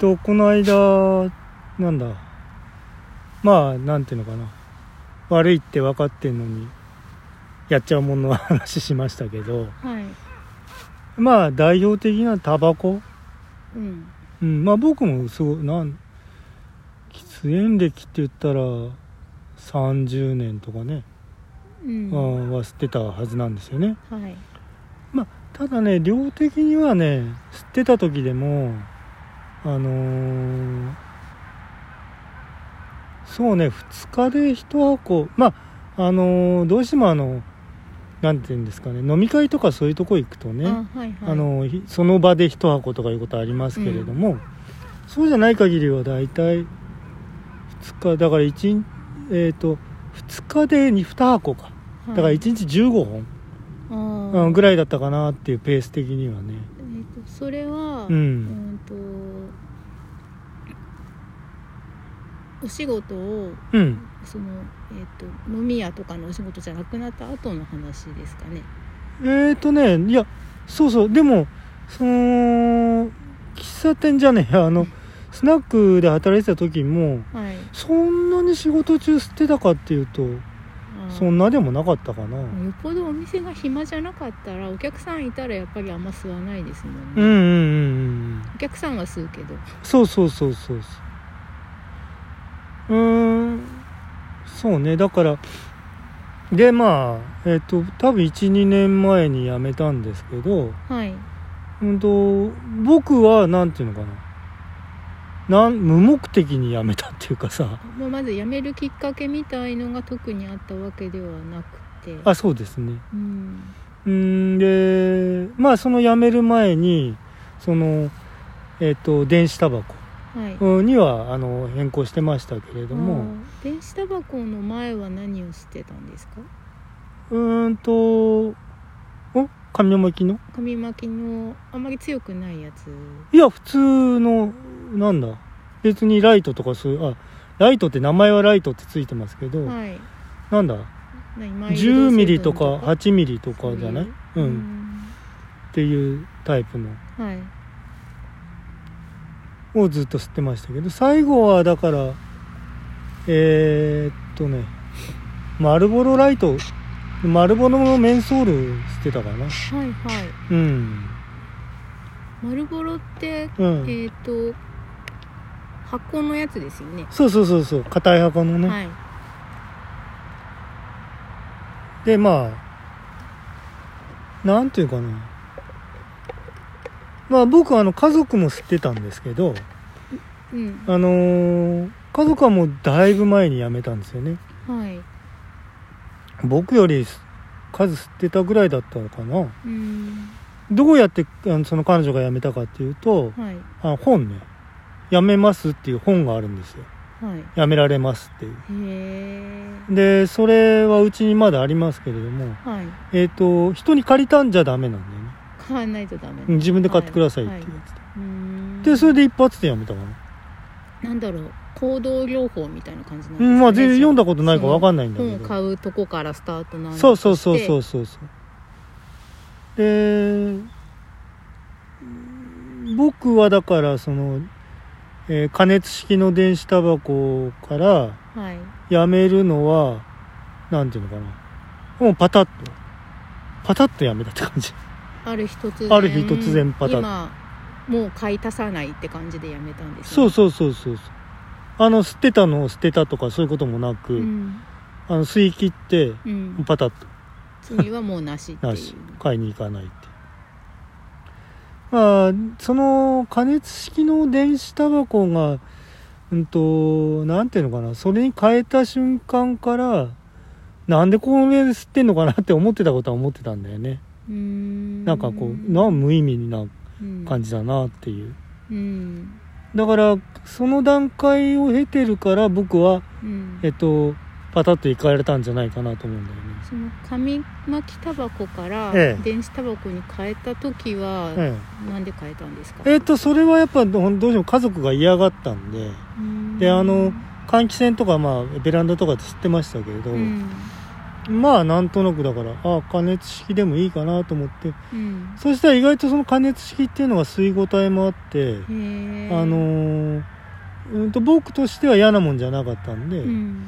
とこの間なんだ。まあなんていうのかな。悪いって分かってんのにやっちゃうものの話しましたけど。はい。まあ代表的なタバコ、うん。うん、まあ僕もすごいなん喫煙歴って言ったら30年とかね、うん。うん、は吸ってたはずなんですよね。はい。ただね量的にはね吸ってた時でもあのーそうね2日で1箱まああのーどうしてもあのなんて言うんですかね飲み会とかそういうとこ行くとねあはいはい。あのひその場で1箱とかいうことありますけれども、そうじゃない限りは大体2日だから1日えっ、と2日で 2, 2箱か。だからはい1日15本、うん、ぐらいだったかなっていうペース的にはね。えーとそれはうん。うんとお仕事をうん。その、えー、と飲み屋とかのお仕事じゃなくなった後の話ですかね。えーとねいやそうそう。でもその喫茶店じゃねえ あのスナックで働いてた時もはい。そんなに仕事中吸ってたかっていうとそんなでもなかったかな。よっぽどお店が暇じゃなかったらお客さんいたらやっぱりあんま吸わないですもんね、うんうんうんうん。お客さんは吸うけど。そうそうそうそうそううーん。そうね。だからでまあえっ、と多分12年前に辞めたんですけどはい。うんと僕はなんていうのかな。なん無目的に辞めたっていうかさ。まあまず辞めるきっかけみたいのが特にあったわけではなくて。あそうですね。うん。うーん。でまあその辞める前にそのえっ、と電子タバコはい。うんにはあの変更してましたけれども。電子タバコの前は何をしてたんですか？うーんとお紙巻きの？紙巻きのあんまり強くないやつ。いや普通のなんだ別にライトとかそういうあライトって名前はライトってついてますけど、はい。なんだ何マイルド10ミリとか成分8ミリとかじゃない？そうういん。っていうタイプの。うんはいをずっと吸ってましたけど最後はだからえー、っとねマルボロライトマルボロのメンソール吸ってたかな？はいはい。うん。丸ボロってうん。えっ、と箱のやつですよね。そうそうそうそう硬い箱のね、はい。でまあなんていうかなまあ僕はあの家族も吸ってたんですけどうん。あのー家族はもうだいぶ前に辞めたんですよね。はい。僕より数吸ってたぐらいだったのかな。うん。どうやってあのその彼女が辞めたかっていうとはい。あ本ね。辞めますっていう本があるんですよ。はい。辞められますっていう。でそれはうちにまだありますけれどもはい。えっ、と人に借りたんじゃダメなんだよね買わないとダメうん自分で買ってくださいってい。うやつで、それで一発でやめたかななんだろう。行動療法みたいな感じなんですか、ね。うんまあ全然読んだことないから分かんないんだけど。買うとこからスタートなんそうそうそうそううそうそう。で僕はだからその、えー加熱式の電子タバコからはい。やめるのはなんていうのかな。もうパタッと。パタッとやめたって感じある日突然ある日突然パタッ今もう買い足さないって感じでやめたんですね。そうそうそうそうそう。あの捨てたのを捨てたとかそういうこともなく、うん、あの吸い切ってうん、パタッと。次はもうなしっていう。なし。買いに行かないって。まあその加熱式の電子タバコがうんとなんていうのかな。それに変えた瞬間からなんでこれ吸ってんのかなって思ってたことは思ってたんだよねなんかこうな無意味な感じじだなっていう。うん。だからその段階を経てるから僕はうん。えっとパタッと行かれたんじゃないかなと思うんだよね。その紙巻きタバコからええ。電子タバコに変えた時はえなんで変えたんですか？ええっとそれはやっぱどどうしても家族が嫌がったんで。うんであの換気扇とかまあベランダとかで吸ってましたけれど、うんまあなんとなくだからあ加熱式でもいいかなと思って。うん。そしたら意外とその加熱式っていうのが吸い応えもあってあのーうんと僕としては嫌なもんじゃなかったんで、うん。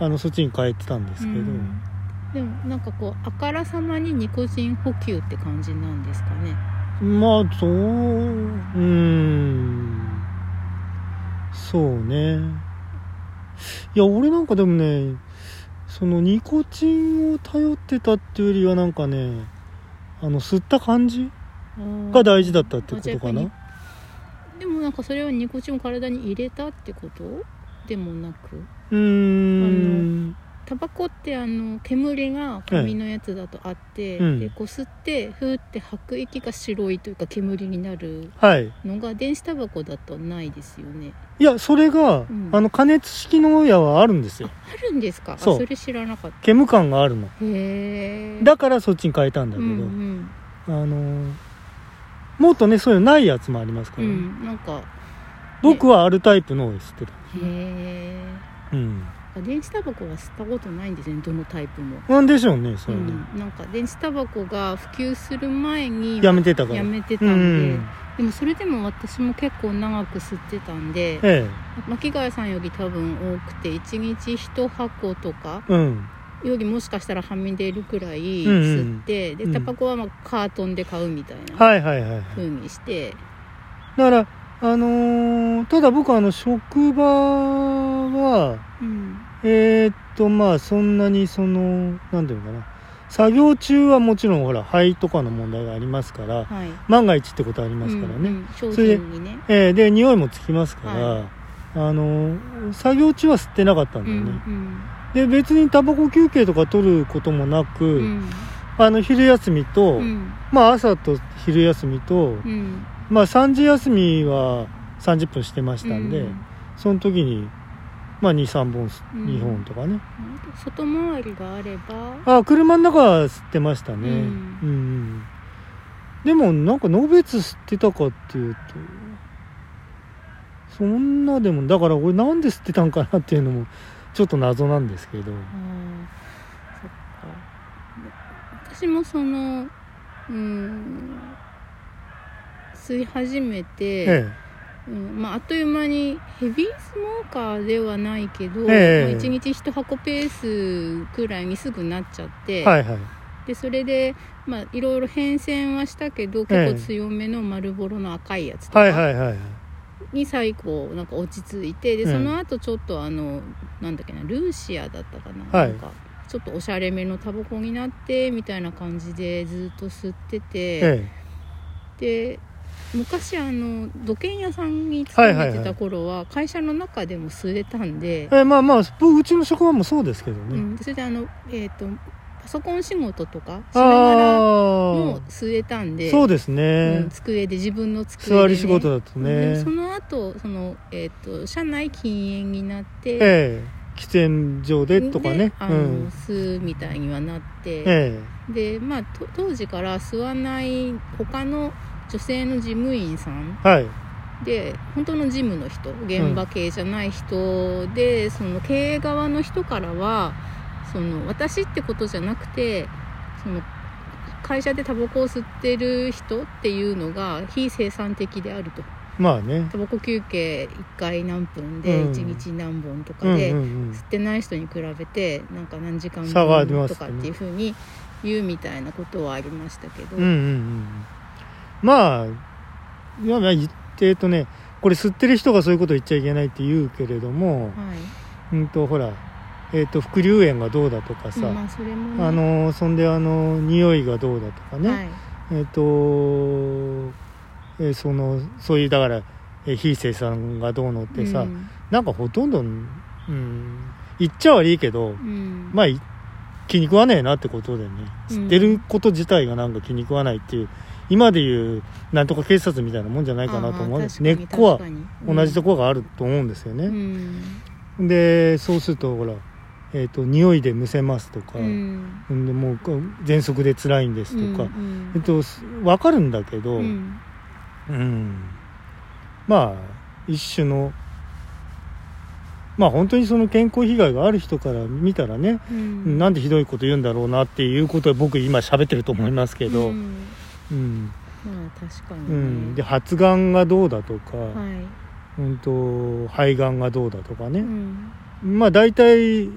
あのそっちに変えてたんですけど、うん。でもなんかこうあからさまにニコチン補給って感じなんですかね。まあそううーん。そうね。いや俺なんかでもねそのニコチンを頼ってたっていうよりはなんかねあの吸った感じが大事だったってことかな？でもなんかそれはニコチンを体に入れたってこと？でもなく。うーんタバコってあの煙が紙のやつだとあって、うん。でこう吸ってふーって吐く息が白いというか煙になるはい。のが電子タバコだとないですよね。いやそれが、ん。あの加熱式のやはあるんですよ。あるんですか？あそう。それ知らなかった。煙感があるの。へえだからそっちに変えたんだけど、うんうん。あのもっとねそういうのないやつもありますかうら、ね。んなんか僕はあるタイプのを吸ってた。へえうん電子タバコは吸ったことないんですねどのタイプも、なんでしょうねそれね、うん、なんか電子タバコが普及する前にやめてたから。やめてたうんで、ん。でもそれでも私も結構長く吸ってたんでえ巻貝さんより多分多くて1日1箱とかえうん。よりもしかしたらはみ出るくらいうんうん。吸って、うん。でタバコはまあカートンで買うみたいなはいはいはいはい。風にして、だからあのーただ僕あの職場はうんえーっとまあそんなにそのなんていうのかな。作業中はもちろんほら肺とかの問題がありますからはい。万が一ってことありますからね、うんうん商それでねえーで匂いもつきますから、はあの作業中は吸ってなかったんうだよね、んで別にタバコ休憩とか取ることもなく、うん。うんあの昼休みと、うん。まあ朝と昼休みと、うん。まあ3時休みは30分してましたんで、うん。その時にまあ23本す、うん。2本とかね。外回りがあれば。あ車の中は吸ってましたね。ううんん、うん。でもなんかのべつ吸ってたかっていうとそんなでもだから俺なんで吸ってたんかなっていうのもちょっと謎なんですけど。あーそっか。私もそのうん吸い始めて、えうんまあ、あっという間にヘビースモーカーではないけど、ええ。まあ、1日1箱ペースくらいにすぐなっちゃって、えはいはい。でそれで、まあ、いろいろ変遷はしたけど結構強めの丸ボロの赤いやつとはいかに最後なんか落ち着いてでうん。その後ちょっとあのなんだっけなルーシアだったかな,、はい。なんかちょっとおしゃれめのタバコになってみたいな感じでずっと吸ってて、え。で昔あの土建屋さんに勤めてた頃は会社の中でも吸えたんで,、えええまあまあ僕うちの職場もそうですけどね、うん、でそれであの、えー、とパソコン仕事とかしながらもあ吸えたんであそうですうねん、机で自分の机で、ね、座り仕事だとでもそねの後その、えー、と社内禁煙になって、ええ。喫煙所でとかね。あの、うん。吸うみたいにはなって、え。でまあと当時から吸わない他の女性の事務員さん。えはい。で本当の事務の人現場系じゃない人で、その経営側の人からはその私ってことじゃなくてその会社でタバコを吸ってる人っていうのが非生産的であると。まあね。タバコ休憩1回何分でうん。1日何本とかうんで、うんうん。吸ってない人に比べてなんか何時間分とかっていうふうに言うみたいなことはありましたけど、うんうんうんまあいやまあ言ってえっとねこれ吸ってる人がそういうこと言っちゃいけないって言うけれども、はい。うんとほらえっと副流煙がどうだとかさ、うんまあそね。あのそんであの匂いがどうだとかね、はい。えっ、と、えーそのそういうだから、えー非生産がどうのってさ、うん。なんかほとんど、うん、言っちゃ悪いけど、うん。まあい気に食わねえなってことでね。うん。吸ってること自体がなんか気に食わないっていう今でいうなんとか警察みたいなもんじゃないかなと思う。根っこは同じところがあると思うんですようね、ん。でそうするとほらえー、と匂いでむせますとか、うん。んでもう喘息で辛いんですとか、うんえっと、す分かるんだけど、うん。うん。まあ一種のまあ本当にその健康被害がある人から見たらね、うん。なんでひどいこと言うんだろうなっていうことは僕今喋ってると思いますけど、ううん。ん。まあ確かに、ね。うん。で発がんがどうだとか、はい、うん、と肺がんがどうだとかね、うん。まあ大体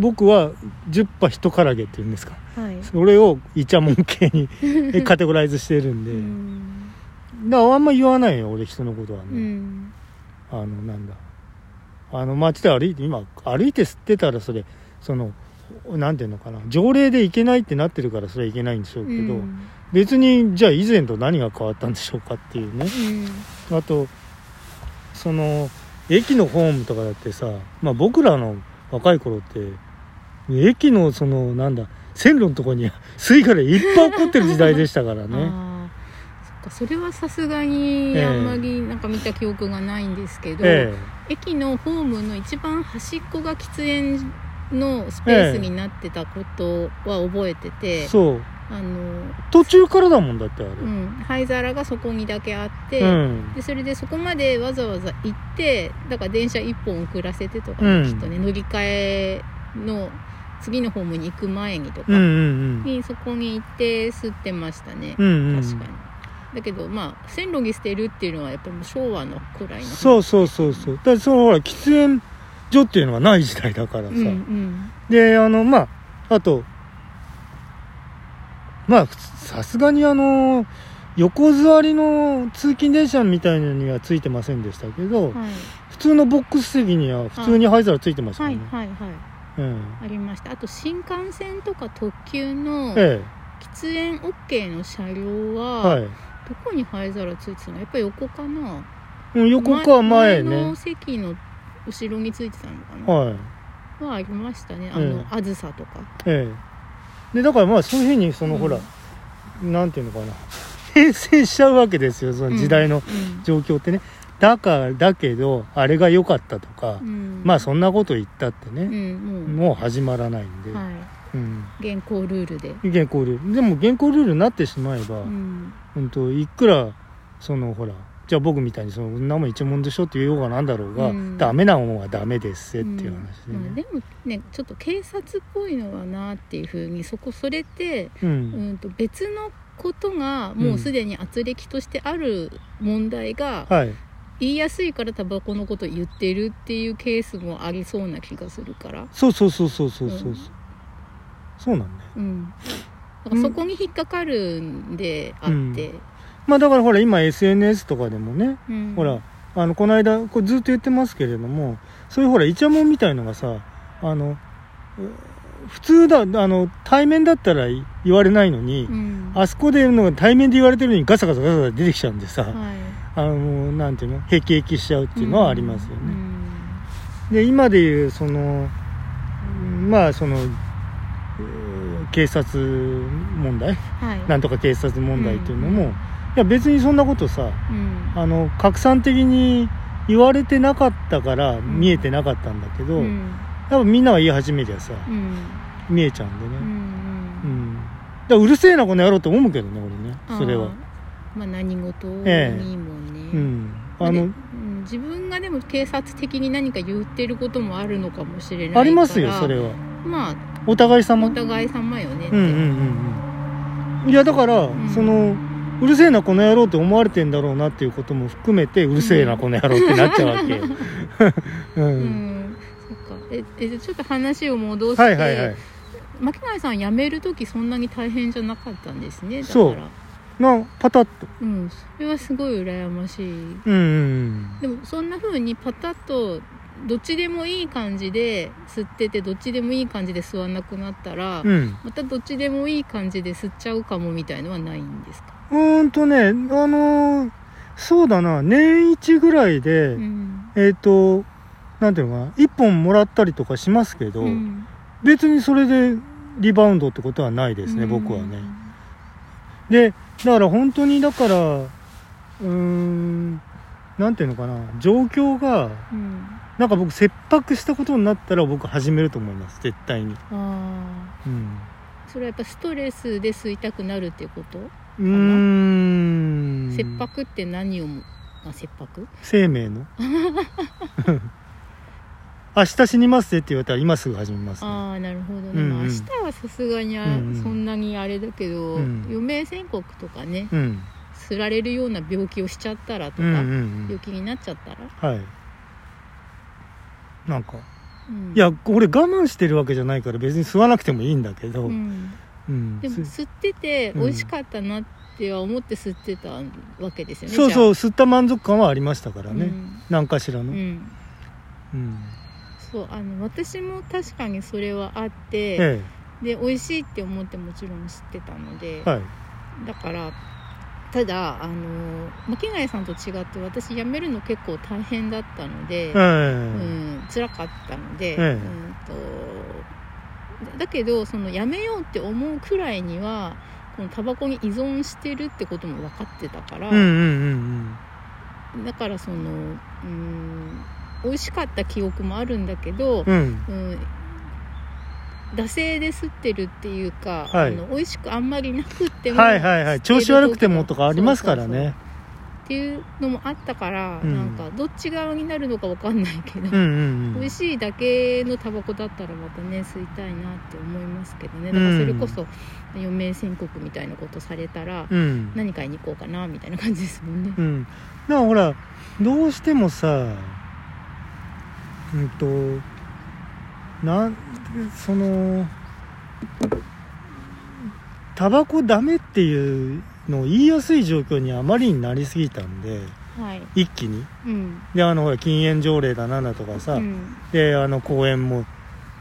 僕は10波一からげっていうんですか。はい。それをイチャモン系に カテゴライズしてるんで、うん。だからあんま言わないよ俺人のことはうね、ん。あのなんだ。あの街で歩いて今歩いて吸ってたらそれそのなんていうのかな。条例でいけないってなってるからそれはいけないんでしょうけど、うん別にじゃあ以前と何が変わったんでしょうかっていうね。あとその駅のホームとかだってさ、まあ、僕らの若い頃って駅のそのなんだ線路のとこに吸い殻いっぱい起こってる時代でしたからうん、ねそっかそれはさすがにええ。あんまりなんか見た記憶がないんですけど、え駅のホームの一番端っこが喫煙のスペースになってたことは覚えてて、えそうあの途中からだもんだってあれ。うん、灰皿がそこにだけあって、うん。でそれでそこまでわざわざ行ってだから電車1本遅らせてとか、うん。きっとね乗り換えの次のホームに行く前にとかうんうんにそこに行って吸ってましたね、うんうん。うん確かに。だけどまあ線路に捨てるっていうのはやっぱりもう昭和のくらいの。そうそうそうそう。だからそのほら喫煙所っていうのがない時代だからさ、うんうん。であのまああとまあさすがにあの横座りの通勤電車みたいなのにはついてませんでしたけど、はい。普通のボックス席には普通に灰皿ついてましたね、いはいはいうん。ありました。あと新幹線とか特急のえ喫煙 OK の車両えは、はい。どこに灰皿ついてたの？やっぱり横かな？うん横か前ね。の席の後ろについてたのかな、はい。はありましたね。あえの、あずさとか。ええでだからまあそういうふうにその、うん。ほらなんていうのかな。変遷しちゃうわけですよその時代のうん。状況ってね、だからだけどあれが良かったとか、うん。まあそんなこと言ったってうね、んももう始まらないんで、う、はい。うん、現行ルールで、現行ルール。でも現行ルールになってしまえば、うん。うん、といくらそのほらじゃあ僕みたいにその「生一問でしょ」って言おうがなんだろうが、うん。ダメなもんはダメですっていう話でまあ、ね、でもねちょっと警察っぽいのはなっていうふうにそこそれって、うん。うん、と別のことがもうすでに圧力としてある問題がはい。言いやすいからタバコのことを言ってるっていうケースもありそうな気がするから、そうそうそうそうそうそう、う。ん。そうなんだよ。うん、だからそこに引っかかるんであって、まあだからほら今 SNS とかでもね、うん。ほらあのこの間これずっと言ってますけれどもそういうほらイチャモンみたいのがさあのう普通だあの対面だったら言われないのに、うん。あそこでのが対面で言われてるのにガサガサガサガサ出てきちゃうんでさ、はい。あのなんていうのへきへきしちゃうっていうのはありますよね、うん。で今でいうそのうんまあその警察問題？はい。なんとか警察問題っていうのも、いや別にそんなことさうん。あの拡散的に言われてなかったからん。見えてなかったんだけど、うん。やっぱみんなが言い始めりゃさうん。見えちゃうんでね、うんうん。だうるせえなこの野郎って思うけどね俺ねそれは。まあ何事にもね、えうん。あの、自分がでも警察的に何か言ってることもあるのかもしれないありますよそれは。まあお互い様。お互い様よねって、うんうんうんうん。いやだから、ん。そのうるせえなこの野郎って思われてんだろうなっていうことも含めてうるせえなこの野郎ってなっちゃうわけ。よ、うん。うん。そっか。ええちょっと話を戻して、はいはいはい。巻貝さん辞める時そんなに大変じゃなかったんですねだから。そう。なパタッと。うん。それはすごい羨ましい。うんうん。でもそんな風にパタッとどっちでもいい感じで吸っててどっちでもいい感じで吸わなくなったら、うん。うんまたどっちでもいい感じで吸っちゃうかもみたいのはないんですか、うーんとねあのーそうだな。年一ぐらいで、うん。えっ、となんていうのかな1本もらったりとかしますけど、うん。別にそれでリバウンドってことはないですね、僕はね。でだから本当にだからうーんなんていうのかな状況がうんなんか僕切迫したことになったら僕始めると思います。絶対に。ああうん。それはやっぱストレスで吸いたくなるっていうこと、うーん。切迫って何をもあ切迫？生命の？明日死にますってって言われたら今すぐ始めます、ね、ああなるほどね、うんうん。まあ明日はさすがにあうんうん。そんなにあれだけど、うん。余命宣告とかねうん。すられるような病気をしちゃったらとか、うんうん病気になっちゃったら、うんはいなんか。うん。いや俺我慢してるわけじゃないから別に吸わなくてもいいんだけど、ううん。ん、でもす吸っててうん。美味しかったなっては思って吸ってたわけですよねそうそうう吸った満足感はありましたからね、ん。何かしらの、ううん。んそうあの私も確かにそれはあって、えで美味しいって思ってもちろん知ってたので、えはい。だからただあの巻貝さんと違って私辞めるの結構大変だったので、ええ。うん辛かったので、ええ。うんとだけどその辞めようって思うくらいにはこのタバコに依存してるってことも分かってたから、うんうんうんだからそのうん美味しかった記憶もあるんだけど、うんうんうん惰性で吸ってるっていうか、はい。あの美味しくあんまりなくってもはいはいはい。調子悪くてもとかありますからね。っていうのもあったから、うん。なんかどっち側になるのかわかんないけど、うんうんうん。美味しいだけのタバコだったらまたね吸いたいなって思いますけどね。だからそれこそ余命宣告みたいなことされたら、うん。何買いに行こうかなみたいな感じですもんね。う。ん。だからほらどうしてもさうんとなんそのタバコダメっていうのを言いやすい状況にあまりになりすぎたんではい、一気に。うん。であのほら禁煙条例だなんだとかさ、うん。であの公園も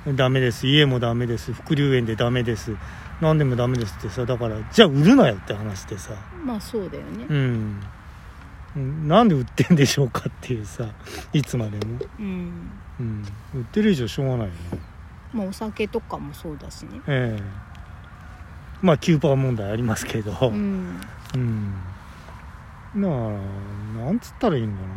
ダメです家もダメです副流煙でダメです何でもダメですってさだからじゃあ売るなよって話でさ。まあそうだよね。うんうん。なんで売ってんでしょうかっていうさいつまでも、うん。うん、売ってる以上しょうがないよねまあお酒とかもそうだしね。ええ。まあキューパー問題ありますけど。ううん、んだからなんつったらいいんだな。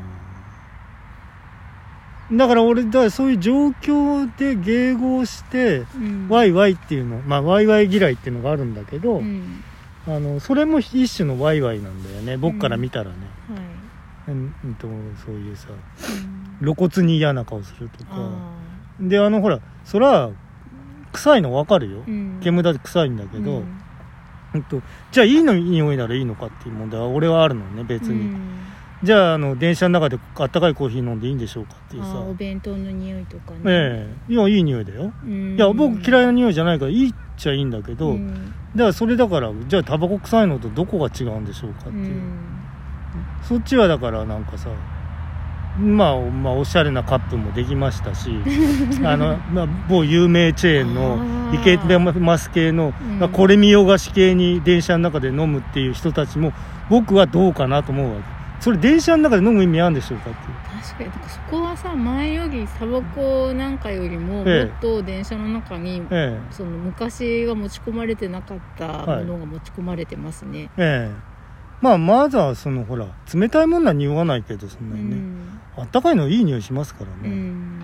だから俺だからそういう状況で迎合してうん。ワイワイっていうのまあワイワイ嫌いっていうのがあるんだけど、うん。あのそれも一種のワイワイなんだよね。僕から見たらね、はい。うんうんとそういうさうん。露骨に嫌な顔するとか。あであのほらそら臭いの分かるよ。ーうん。煙だって臭いんだけど、うん。うんとじゃあいいの匂いならいいのかっていう問題は俺はあるのね別に、うん。じゃああの電車の中であったかいコーヒー飲んでいいんでしょうかっていうさ。お弁当の匂いとかね。ええ。いやいい匂いだよ、うん。いや僕嫌いな匂いじゃないからいいっちゃいいんだけど、うん。だからそれだからじゃあタバコ臭いのとどこが違うんでしょうかってう。いう、ん。そっちはだからなんかさまあ、まあ、おしゃれなカップもできましたし あの、まあ、某有名チェーンのイケてます系の、うん。まあ、これ見よがし系に電車の中で飲むっていう人たちも僕はどうかなと思うわけ。それ電車の中で飲む意味あるんでしょうかっていう。確かにだからそこはさ前よりタバコなんかよりももえ。えっと電車の中に、えその昔は持ち込まれてなかったはいものが持ち込まれてますね。えええまあまずはそのほら冷たいものは匂わないけどそんうなにね、ん。あったかいのいい匂いしますからうねん。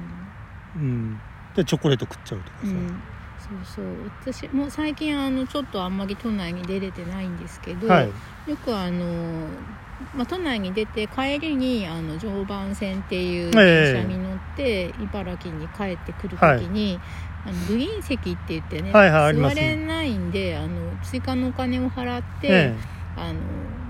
うん、でチョコレート食っちゃうとかさ、うん。そうそう。私も最近あのちょっとあんまり都内に出れてないんですけど、はい。よくあの、まあ、都内に出て帰りにあの常磐線っていう電車に乗って、茨城に帰ってくるときに、あのグリーン席って言ってね、はいはい座れないんであの追加のお金を払って、えあのえ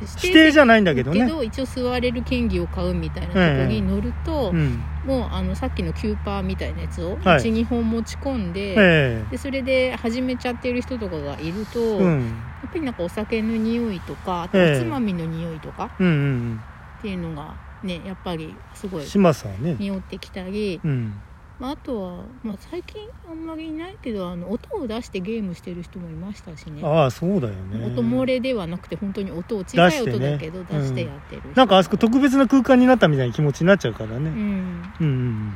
指定じゃないんだけどね。けど一応座れる権利を買うみたいなところに乗ると、うん。もうあのさっきのキューパーみたいなやつをはい。12、本持ち込んで,、えでそれで始めちゃってる人とかがいると、えうん。やっぱりなんかお酒の匂いとかあとええ。おつまみの匂いとかうんうんっていうのがねやっぱりすごいうんしますわね。匂ってきたり、うんまあ、あとは、まあ、最近あんまりいないけどあの音を出してゲームしてる人もいましたしね。ああそうだよね。音漏れではなくて本当に音を小さい音だけど出してやってる人、なんかあそこ特別な空間になったみたいな気持ちになっちゃうからね。うん。うんうん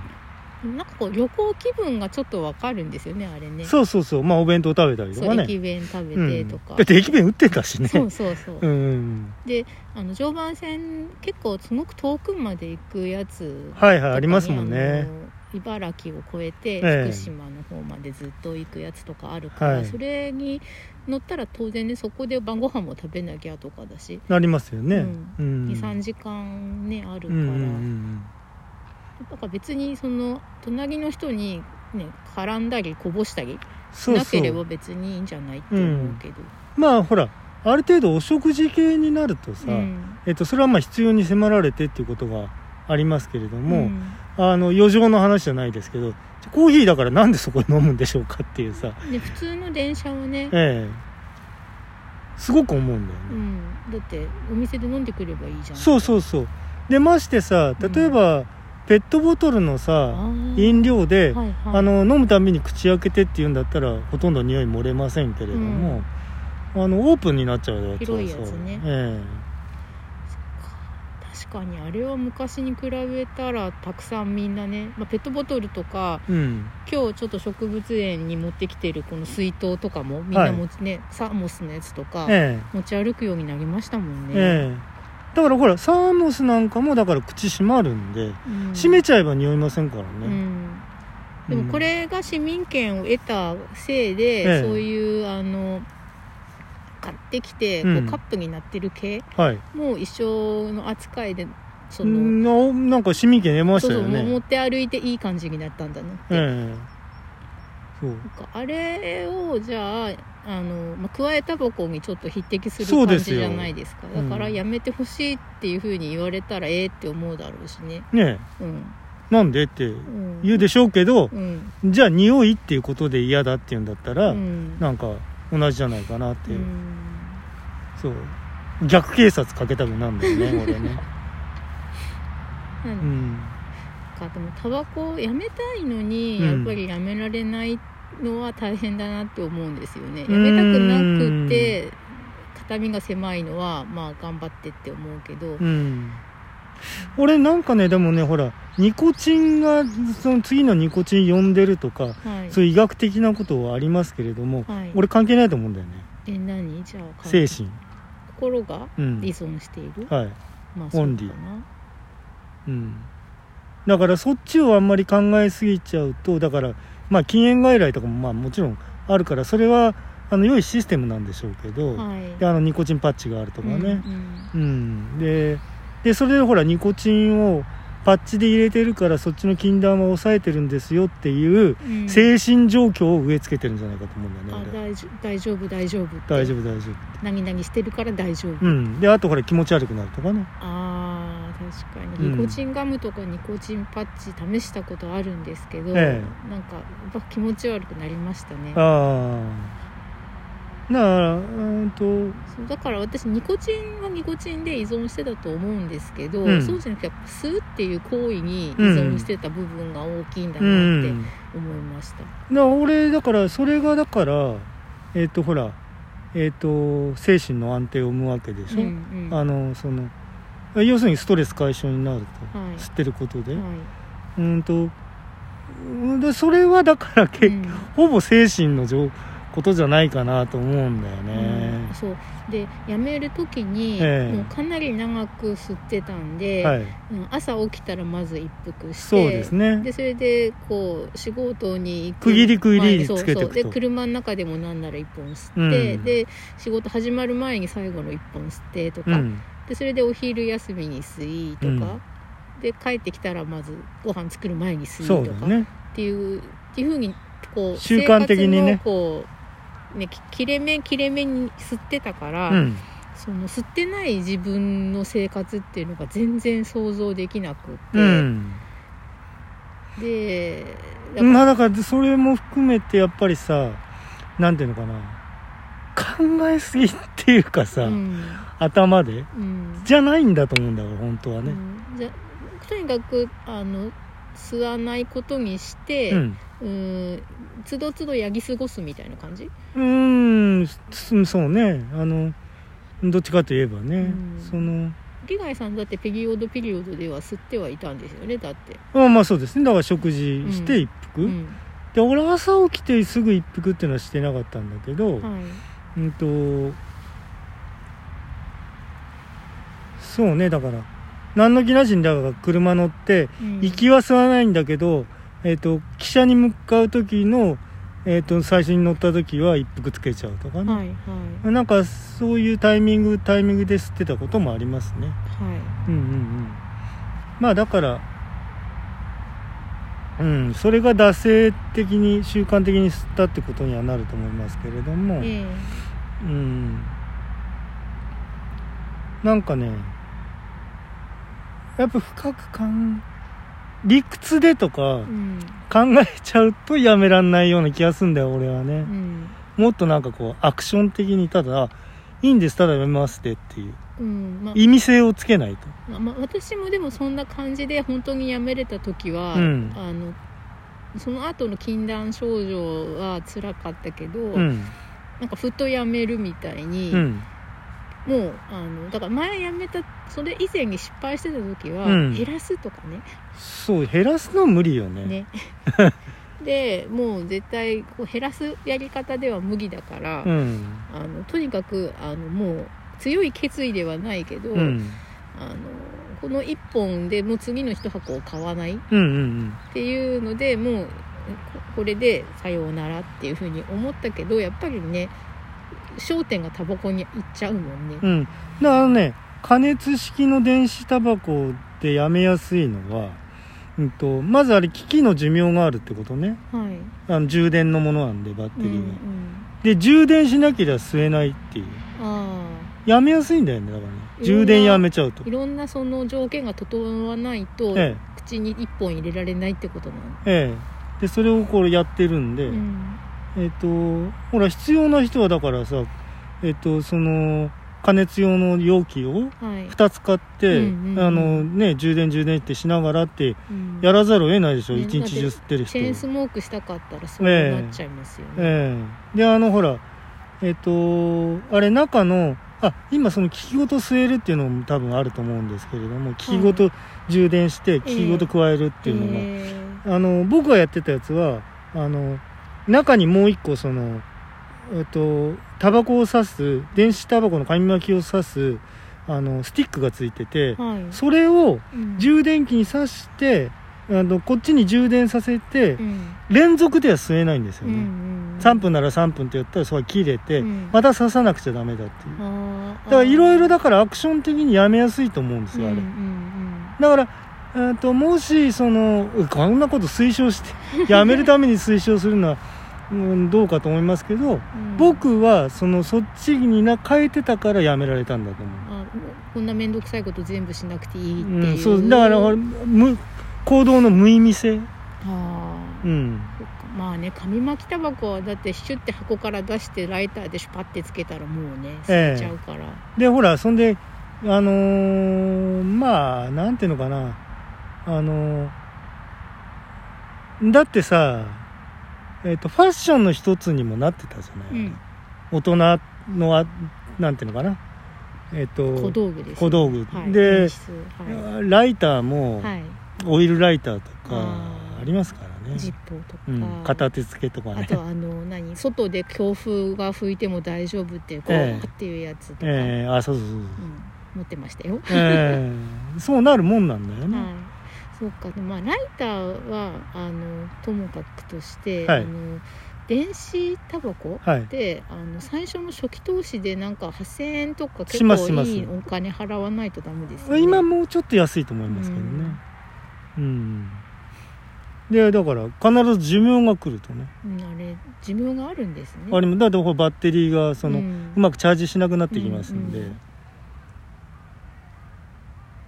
なんかこう旅行気分がちょっとわかるんですよねあれね。うんそうそうそう。まあお弁当食べたりとかね。駅弁食べうんてとか、だって駅弁売ってたしね。そうそうそう、うんうんであの常磐線結構すごく遠くまで行くやつはいはいありますもんね茨城を越えてええ。福島の方までずっと行くやつとかあるから、はい。それに乗ったら当然ねそこで晩ご飯も食べなきゃとかだし、なりますよね。うん。うん。23時間ねあるから、うんうんうんだから別にその隣の人にね絡んだりこぼしたりなければう別にいいんじゃないって思うけど、まあほらある程度お食事系になるとさ、うん。えっと、それはまあ必要に迫られてっていうことがありますけれども、うんあの余剰の話じゃないですけどコーヒーだからなんでそこで飲むんでしょうかっていうさ。で普通の電車はね、ええ。すごく思うんだよね、うん、だってお店で飲んでくればいいじゃん。そうそうそう。でましてさ例えば、ペットボトルのあさー。飲料で、はいはい、あの飲むたびに口開けてっていうんだったらほとんど匂い漏れませんけれども、あのオープンになっちゃうやつはさ広いやつね。え確かにあれは昔に比べたらたくさんみんなね、まあ、ペットボトルとかえうん。今日ちょっと植物園に持ってきてるこの水筒とかもみんな持ちね、サーモスのやつとかえ持ち歩くようになりましたもんね、えええだからほらサーモスなんかもだから口閉まるんで、うん。閉めちゃえば匂いませんからね、うん。でもこれが市民権を得たせいで、ええ。そういうあの買ってきてこううんカップになってる系、うんはい。もう一緒の扱いでその、ななんか市民権得ましそうそうたよね持って歩いていい感じになったんだなって、ええ。そう。なんかあれをじゃああの、まあ、加えタバコにちょっと匹敵する感じじゃないですか。だからうんやめてほしいっていうふうに言われたらええって思うだろうしね。ねうん、えなんでってうん、言うでしょうけど、うん。じゃあ匂いっていうことで嫌だっていうんだったら、うん。なんか同じじゃないかなっていう、うん。そう。逆警察かけたくなるんだよね 俺ね。うん。かでもタバコをやめたいのに、うん。やっぱりやめられないのは大変だなって思うんですよね。やめたくなくて肩身が狭いのはまあ頑張ってって思うけど、うん俺なんかねでもねほらニコチンがその次のニコチン呼んでるとかはい。そういう医学的なことはありますけれども、はい。俺関係ないと思うんだよね。え何？じゃあ精神。心がうん。依存している、はい。まあオンリー。な。うん。だからそっちをあんまり考えすぎちゃうとだからまあ禁煙外来とかもまあもちろんあるからそれはあの良いシステムなんでしょうけど、はい。であのニコチンパッチがあるとかね、うん。うん、ででそれでほらニコチンをパッチで入れてるからそっちの禁断は抑えてるんですよっていううん。うん精神状況を植え付けてるんじゃないかと思うんだあよね俺大丈大丈夫大丈夫大丈夫大丈夫何々してるから大丈夫、うん。であとほら気持ち悪くなるとかね。あー確かに。うん。ニコチンガムとかニコチンパッチ試したことあるんですけど、えなんかやっぱ気持ち悪くなりましたね。ああだからうんとだから私ニコチンはニコチンで依存してたと思うんですけど、うん。そうじゃなくてやっぱ吸うっていう行為に依存してた部分が大きいんだうなってん。思いました、だから俺だからそれがだからえっ、とほらえっ、と精神の安定を生むわけでしょ、うんうん。あのその要するにストレス解消になると、はい。知ってることで、はうんとうんでそれはだからうん。ほぼ精神の状ことじゃないかなと思うんだようんね、そう。で辞める時に、ええ。もうかなり長く吸ってたんで、はい。うん朝起きたらまず一服してそうですね。でそれでこう仕事に行く。区切り区切りつけてで車の中でもなんなら1本吸って、うん。で仕事始まる前に最後の1本吸ってとか、うん。でそれでお昼休みに吸いとか、で帰ってきたらまずご飯作る前に吸いとかだね。っていうっていうふうにこう習慣的にね。こうねき切れ目切れ目に吸ってたから、うん。その吸ってない自分の生活っていうのが全然想像できなくって、うん。でまあだからそれも含めてやっぱりさなんていうのかな。考えすぎっていうかさ、うん。頭でうん。じゃないんだと思うんだから本当はね。とにかくあの吸わないことにして、うん。うんつどつどやぎ過ごすみたいな感じ？うーんそそうね。あのどっちかといえばね、うん。その利貝さんだってペリオドピリオドでは吸ってはいたんですよねだって、まあまあそうですね。だから食事して一服、うん。で俺朝起きてすぐ一服っていうのはしてなかったんだけど、はい。うんとそうねだから何の気なしにだから車乗ってうん。行きは吸わないんだけど、えっと汽車に向かう時の、えっと最初に乗った時は一服つけちゃうとかね、はいはい。なんかそういうタイミングタイミングで吸ってたこともありますね。はい。うんうんうん。まあだからうん、それが惰性的に習慣的に吸ったってことにはなると思いますけれども、ええ。うん。なんかねやっぱ深く考え理屈でとかうん考えちゃうとやめらんないような気がするんだよ俺はね、うん。もっとなんかこうアクション的にただいいんですただやめますってっていう。うん。まあ意味性をつけないと。まあまあ、私もでもそんな感じで本当に辞めれた時は、うん。あのその後の禁断症状は辛かったけど、うん。なんかふと辞めるみたいに、うんもうあのだから前辞めたそれ以前に失敗してた時は、うん。減らすとかね。そう減らすのは無理よね。ね。でもう絶対こう減らすやり方では無理だから、うん。あのとにかくあのもう強い決意ではないけど、うん。あのこの1本でもう次の1箱を買わないうんうん。っていうのでもうここれでさようならっていうふうに思ったけどやっぱりね焦点がタバコに行っちゃうもんね。うん。うんだからね加熱式の電子タバコでやめやすいのは、うん、とまずあれ機器の寿命があるってことね。はい。あの充電のものなんでバッテうんうリーが、ん。で充電しなければ吸えないっていう。あやめやすいんだよねだからね。充電やめちゃうと。あいろんなその条件が整わないと、え口に1本入れられないってことなの。ええ。えでそれをこれやってるんで、うんえっ、とほら必要な人はだからさえっ、とその加熱用の容器をはい、2つ買って、うんうんうん。あのね充電充電ってしながらってうん。やらざるを得ないでしょ、ね一日中吸ってる人。チェーンスモークしたかったらそうなっちゃいますよね、ええ。であのほらえっ、とあれ中のあ今その機器ごと吸えるっていうのも多分あると思うんですけれども機器ごと充電して機器ごと加えるっていうのが、え。あの僕がやってたやつはあの中にもう一個そのえっとタバコを刺す電子タバコの紙巻きを刺すあのスティックがついててーはい。それをうん。充電器に挿してあのこっちに充電させてうん。連続では吸えないんですようんうね、ん。3分なら3分ってやったらそれは切れて、うん。また刺さなくちゃダメだっていう。あーだからいろいろだだからアクション的にやめやすいと思うんですよあれ、うんうんだから、えー、ともしそのうこんなこと推奨してやめるために推奨するのは、うん、どうかと思いますけど、うん。うん僕はそのそっちにな変えてたからやめられたんだと思う、あこんな面倒くさいこと全部しなくていいってう。ん、いう、そう。だからほら無行動の無意味性、あーうん、まあね紙巻きタバコはだってシュッて箱から出してライターでシュパッてつけたらもうね吸っちゃうから、でほらそんであのーまあなんていうのかな。あのーだってさえっ、とファッションの一つにもなってたじゃない、うん。大人のあなんていうのかな。えっ、と小道具です、ね、小道具。はい、ではライターもい、はい、オイルライターとかありますからね。ジッポーとか、うん、片手付けとかね。あとあの何？外で強風が吹いても大丈夫っていうこう、ええ。っていうやつとか、えー、あそうそうそうう。ん、持ってましたよ、えー そうなるもんなんだよね、はい、そうか。でまあライターはあのともかくとして、はい。あの電子タバコはい。ってあの最初の初期投資でなんか8000円とか結構いいお金払わないとダメですよね。今もうちょっと安いと思いますけどね。うん、でだから必ず寿命が来るとね。うん、あれ寿命があるんですね。あれもだってバッテリーがその、ううんまくチャージしなくなってきますんで、うんうん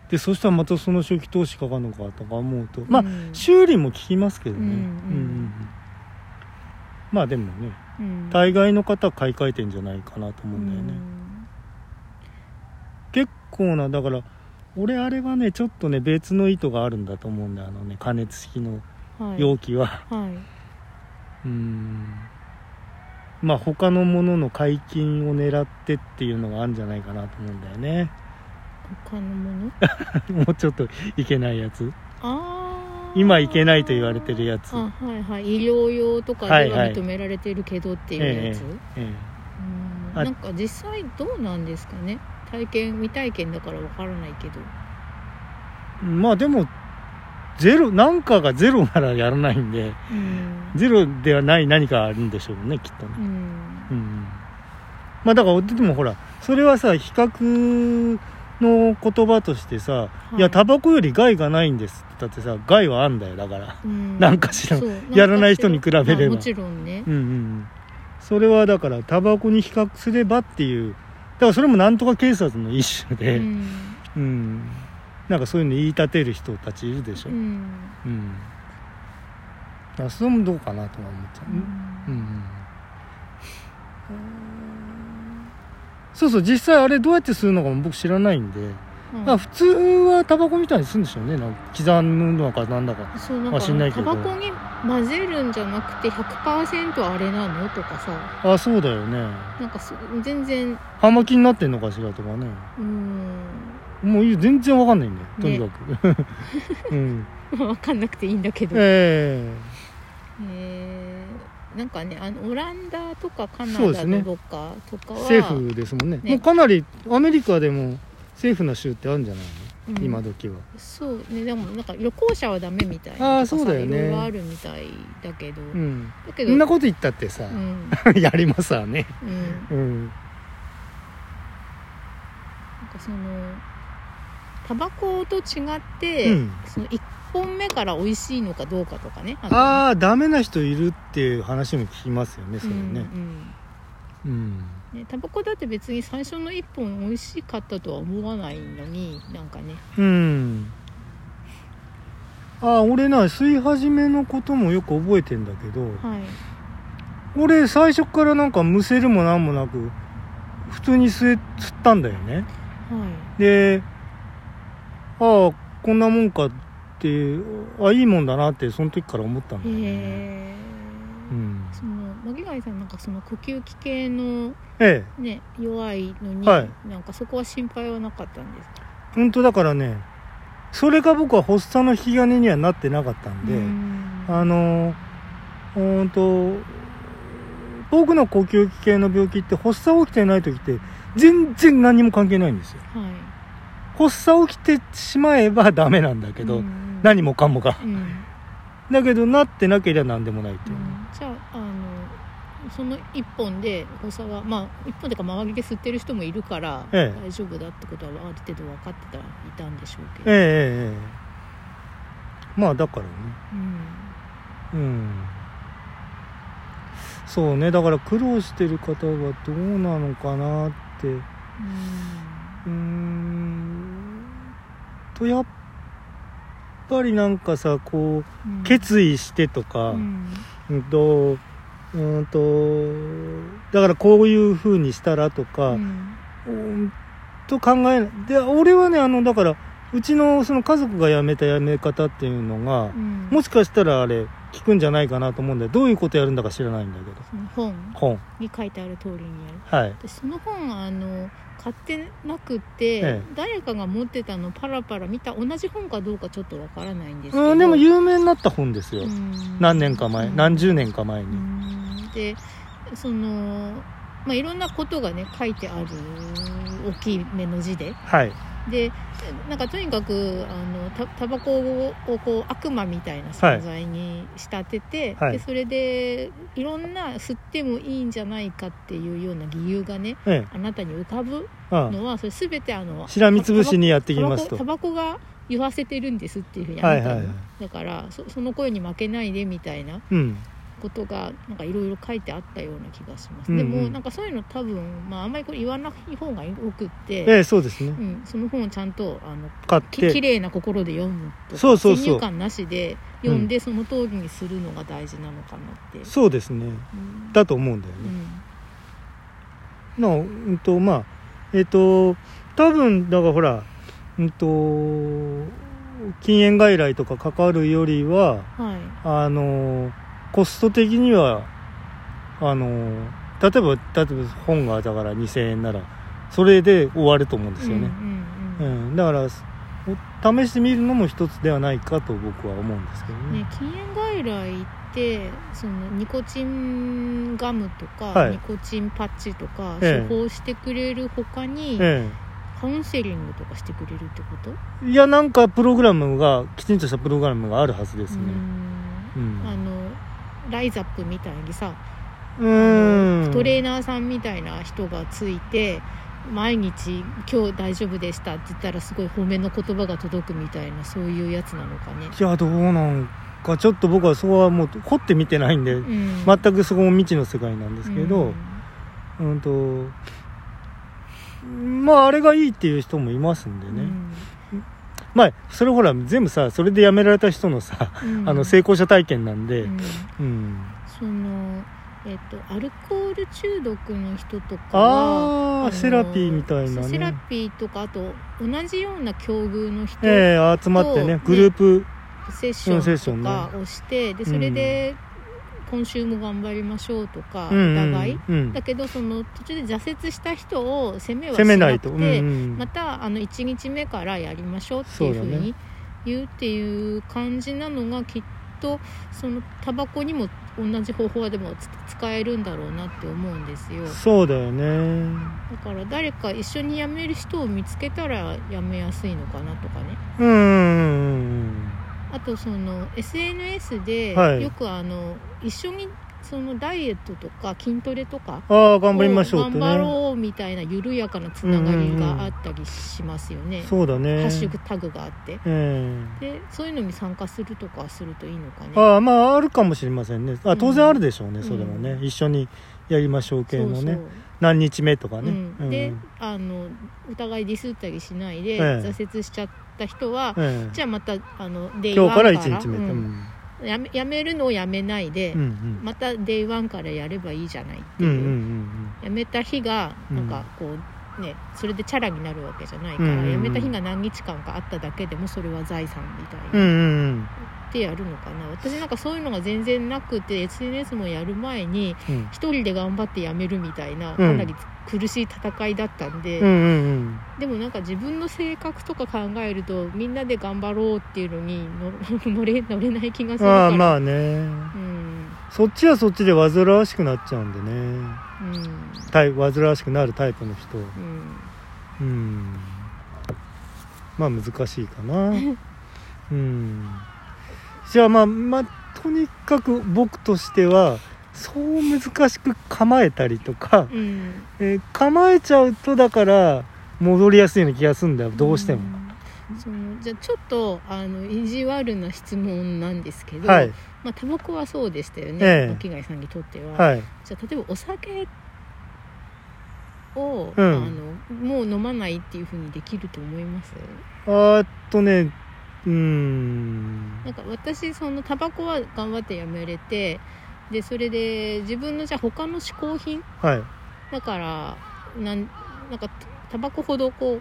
でそしたらまたその初期投資かかるのかとか思う。とまあ、うん修理も効きますけどね、うんうん。うんまあでもねうん。大概の方は買い替えてんじゃないかなと思うんだよね、結構なだから俺あれはねちょっとね別の意図があるんだと思うんだよあのね加熱式の容器は、はい。うん。まあ他のものの解禁を狙ってっていうのがあるんじゃないかなと思うんだよね他のもの？もうちょっといけないやつ。ああ今いけないと言われてるやつ。あはいはい。医療用とかでは認められてるけどっていうやつ、えうん。あなんか実際どうなんですかね？体験未体験だからわからないけど。えまあでもゼロなんかがゼロならやらないんでうん。ゼロではない何かあるんでしょうねきっとね。うん。うん。まあだからでもほらそれはさ比較の言葉としてさ「い。いやタバコより害がないんです」って言ってさ害はあんだよだから。うん。なんかしらやらない人に比べれば。まあもちろんね。うんうんうん。それはだからタバコに比較すればっていう。だからそれもなんとか警察の一種で、ううん。んなんかそういうの言い立てる人たちいるでしょ、ううん。んだからそれもどうかなとは思っちゃう、うんうんそうそう実際あれどうやって吸うのかも僕知らないんで、うん。まあ普通はタバコみたいにするんでしょうねなんか刻むのかなんだか。あそうなんか知んないけど。タバコに混ぜるんじゃなくて100%あれなの？とかさ。あそうだよね。なんかそ全然。葉巻になってんのかしらとかね。うん。もういい全然わかんないんだよとにかく、うん。分かんなくていいんだけど。ええ。ーなんかねあのオランダとかカナダのどっかとかは、え政府ですもんね。ね。もうかなりアメリカでも政府の州ってあるんじゃないの、うん。今時は。そうねでもなんか旅行者はダメみたいな。とかさそうだよね。いろいろあるみたいだけど、うん。だけどそんなこと言ったってさう、ん。やりますわね。うん。うん。なんかそのタバコと違って、うん。その1本目から美味しいのかどうかとかね。あとああダメな人いるっていう話も聞きますよねそれうんねうん、うん。ねタバコだって別に最初の1本美味しかったとは思わないのになんかね。うん。ああ俺な吸い始めのこともよく覚えてんだけどはい。俺最初からなんかむせるもなんもなく普通に吸え吸ったんだよね。はい。でああこんなもんかってあいいもんだなってその時から思ったんだへよね。えうん。その巻貝さんなんかその呼吸器系のええ。ね弱いのに、はい。なんかそこは心配はなかったんですか？本当だからねそれが僕は発作の引き金にはなってなかったんで、うん。あのうーんと僕の呼吸器系の病気って発作起きてない時って全然何も関係ないんですよ。はい。発作起きてしまえばダメなんだけど、うん何もかもが。うん。だけどなってなければ何でもないっていう、うん。じゃああのその1本で発作はまあ1本でか周りで吸ってる人もいるから、ええ。大丈夫だってことはある程度分かってたいたんでしょうけええど、ええええ。まあだからね。うん。うん。そうね。だから苦労してる方はどうなのかなって。うーん。とやっぱりなんかさこううん。決意してとか、ううんんとうんとだからこういう風にしたらとか、うん。うんと考えない。で俺はねあのだからうちのその家族が辞めた辞め方っていうのが、うん。もしかしたらあれ聞くんじゃないかなと思うんだよ。どういうことやるんだか知らないんだけど。その本。本。に書いてある通りにやる。はい。でその本あの買ってなくって、ええ。誰かが持ってたのパラパラ見た同じ本かどうかちょっとわからないんですけど。うんでも有名になった本ですよ、うん。何年か前、うん。何十年か前に、うん。でそのまあいろんなことがね書いてある大きめの字で。はい。でなんかとにかくあのたタバコをこう悪魔みたいな存在に仕立てて、はい。でそれでいろんな吸ってもいいんじゃないかっていうような理由がねええ。あなたに浮かぶあのはそれ全てあのしらみつぶしにやってきますと。タバコが言わせてるんですっていうふうにあなたに、はいはいはい。だからそその声に負けないでみたいなうん。ことがなんかいろいろ書いてあったような気がします、うんうん。でもなんかそういうの多分、まあ、あんまりこれ言わない方がよくって、ええそうですね。うん、その本をちゃんとあの買っき綺て麗な心で読むとかそうそうそう。先入観なしで読んでその通りにするのが大事なのかなって、そうですね。うん。だと思うんだよね、うん。なうんとまあえっ、と多分だからほらうんと禁煙外来とかかかるよりははい。あのコスト的にはあの例えば例えば本がだから2000円ならそれで終わると思うんですよね、ううんうんうん。ん。だからお試してみるのも一つではないかと僕は思うんですけどね。ね、禁煙外来ってそのニコチンガムとか、はい。ニコチンパッチとかええ。処方してくれる他に、えカウンセリングとかしてくれるってこと？えいやなんかプログラムがきちんとしたプログラムがあるはずですね。ううん。んあのライザップみたいにさ、うん。トレーナーさんみたいな人がついて毎日「今日大丈夫でした」って言ったらすごい褒めの言葉が届くみたいなそういうやつなのかね。いやどうなんかちょっと僕はそこはもう掘ってみてないんで、うん、全くそこも未知の世界なんですけど、うん、とまああれがいいっていう人もいますんでね、まあそれほら全部さそれで辞められた人のさ、うん。あの成功者体験なんで、うん。うん。そのえっとアルコール中毒の人とかああセラピーみたいなセラねピーとかあと同じような境遇の人ええ集まってねとグループセッシうんセッションとかをして、でそれで今週も頑張りましょうとか、うんお互い、うん。だけどその途中で挫折した人を責めはしなくと、て、またあの1日目からやりましょうっていうふうに言うっていう感じなのがきっとそのタバコにも同じ方法はでもつ使えるんだろうなって思うんですよ。そうだよね。だから誰か一緒に辞める人を見つけたら辞めやすいのかなとかねうんあとその SNS ではい。よくあの一緒にそのダイエットとか筋トレとかああ頑張りましょうと頑張ねろうみたいな緩やかなつながりがあったりしますよね、そうだね。ハッシュタグがあって。ええ。でそういうのに参加するとかするといいのかね。ああまああるかもしれませんね。あ当然あるでしょうね、うんそれもね一緒にやりましょう系のね。何日目とかね、うん、であのお互いディスったりしないで、ええ。挫折しちゃった人は、ええ。じゃあまたあの day 今日から one 1日目、ううん。んやめやめるのをやめないで、うんうん。また day one からやればいいじゃないっていう、うんうんうんやめた日がうん。なんかこうねそれでチャラになるわけじゃないから、うんうんうん。やめた日が何日間かあっただけでもそれは財産みたいうんうにんってやるのかな、私なんかそういうのが全然なくて SNS もやる前にうん。一人で頑張ってやめるみたいなうん。かなり苦しい戦いだったんで、うんうんでもなんか自分の性格とか考えるとみんなで頑張ろうっていうのにの 乗れ乗れない気がすうんるから。まあね。うん。そっちはそっちで煩わしくなっちゃうんでね。うん。煩わしくなるタイプの人。うん。うん。まあ難しいかな。うんじゃあまあまあとにかく僕としてはそう難しく構えたりとか、うん。えー構えちゃうとだから戻りやすいような気がするんだよどうしても、ん。そのじゃあちょっとあの意地悪な質問なんですけど、はい。まあタバコはそうでしたよね、ええ。巻貝さんにとっては、はい。じゃあ例えばお酒を、うん。あのもう飲まないっていうふうにできると思います？あーっとねうーん。なんか私そのタバコは頑張ってやめれてでそれで自分のじゃあ他の嗜好品はい。だからなんなんかタバコほどこう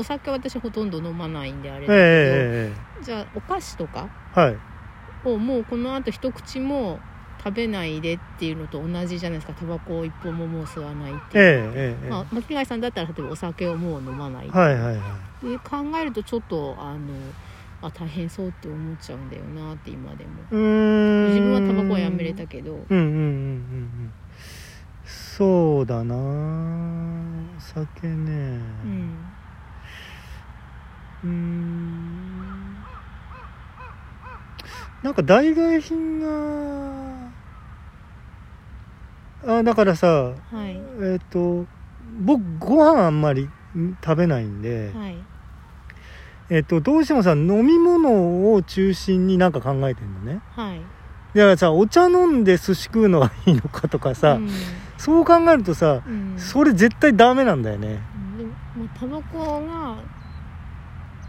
お酒は私ほとんど飲まないんであれだけど、ええじゃあお菓子とかをもうこのあと一口も食べないでっていうのと同じじゃないですか。タバコを一本ももう吸わないっていう、えええまあ、巻貝さんだったら例えばお酒をもう飲まない、はいはいはい。で考えるとちょっとあのあ大変そうって思っちゃうんだよなって今でも。うーん。自分はタバコはやめれたけど。うんうんうんうんうん。そうだな。お酒ね。うん。うーん。なんか代替品があだからさはい。えっ、と僕ご飯あんまりん食べないんで、はい。えっとどうしてもさ飲み物を中心になんか考えてんのね。はい。だからさお茶飲んで寿司食うのがいいのかとかさ、うん。そう考えるとさうん。それ絶対ダメなんだよね。でももうタバコが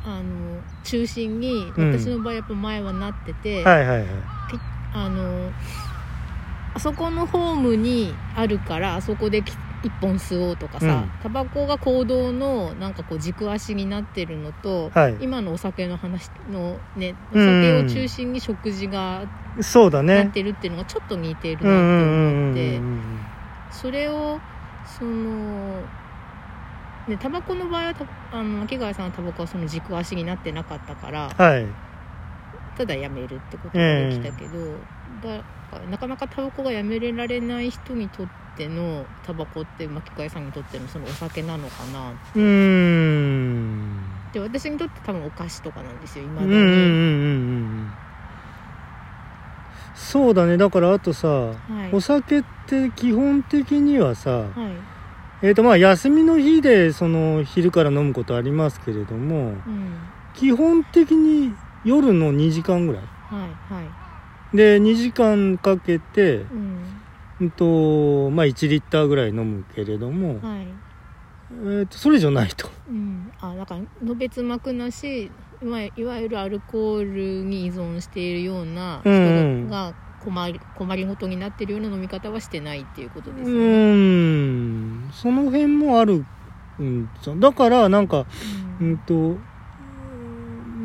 あの中心にうん。私の場合やっぱ前はなってて、はいはいはい。あのあそこのホームにあるからあそこでき一本吸おうとかさ、うん。タバコが行動のなんかこう軸足になってるのと、はい。今のお酒の話のねおうん酒を中心に食事がなそうだね。ってるっていうのがちょっと似てるなって思うんってうんそれをそのねタバコの場合はたあの巻貝さんはタバコはその軸足になってなかったからはい。ただやめるってことができたけど、だからなかなかタバコがやめられない人にとってのタバコって巻貝さんにとってのそのお酒なのかな。うーん。で私にとって多分お菓子とかなんですよ今だに、うんうんうんそうだね。だからあとさ、はい。お酒って基本的にはさはい。えっ、とまあ休みの日でその昼から飲むことありますけれどもうん。基本的に夜の2時間ぐらいはいはいで2時間かけて、うん。うんとまあ、1リッターぐらい飲むけれども、はい。えー、とそれ以上ないと。うん。あだからのべつ幕なしいわいわゆるアルコールに依存しているようなうん。人が困り困りごとになっているような飲み方はしてないっていうことうですよね、ーん。その辺もあるんじゃだからなんかううんんと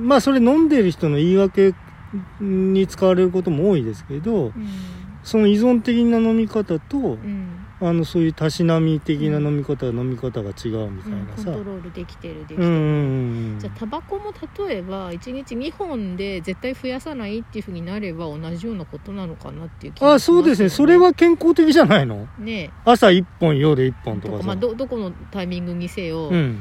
まあそれ飲んでる人の言い訳に使われることも多いですけどうん。その依存的な飲み方とうん。あのそういうたしなみ的な飲み方は飲み方が違うみたいうん。なさコントロールできてるできてる、じゃあタバコも例えば1日2本で絶対増やさないっていうふうになれば同じようなことなのかなっていう気がしますよあそうですね。それは健康的じゃないの？ね朝1本夜1本とかさ。まあ、どどこのタイミングにせよ、うん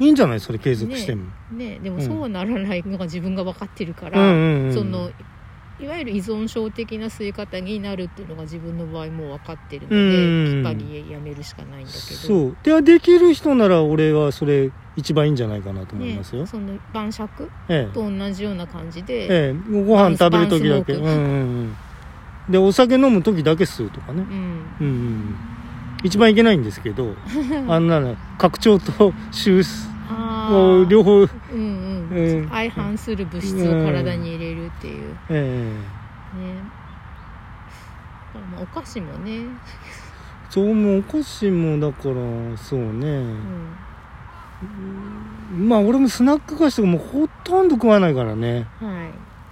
いいんじゃないそれ継続しても、ね、でもうん。そうならないのが自分が分かってるかうんら、うんうん。そのいわゆる依存症的な吸い方になるっていうのが自分の場合もう分かってるので、うんきっぱりやめるしかないんだけど。そう。でできる人なら俺はそれ一番いいんじゃないかなと思いますよ、ね、その晩酌ええ。と同じような感じで、ええ。ご飯食べる時だけ。うんうんうん。でお酒飲む時だけ吸うとかね。うん。うんうんうん。一番いけないんですけど あんなの拡張と収縮あーを両方、うんうん、うん相反する物質を体に入れるっていう、ねえ。だからまあお菓子もね、えそうもうお菓子もだからそうね、うん、まあ俺もスナック菓子とかもうほとんど食わないからね。は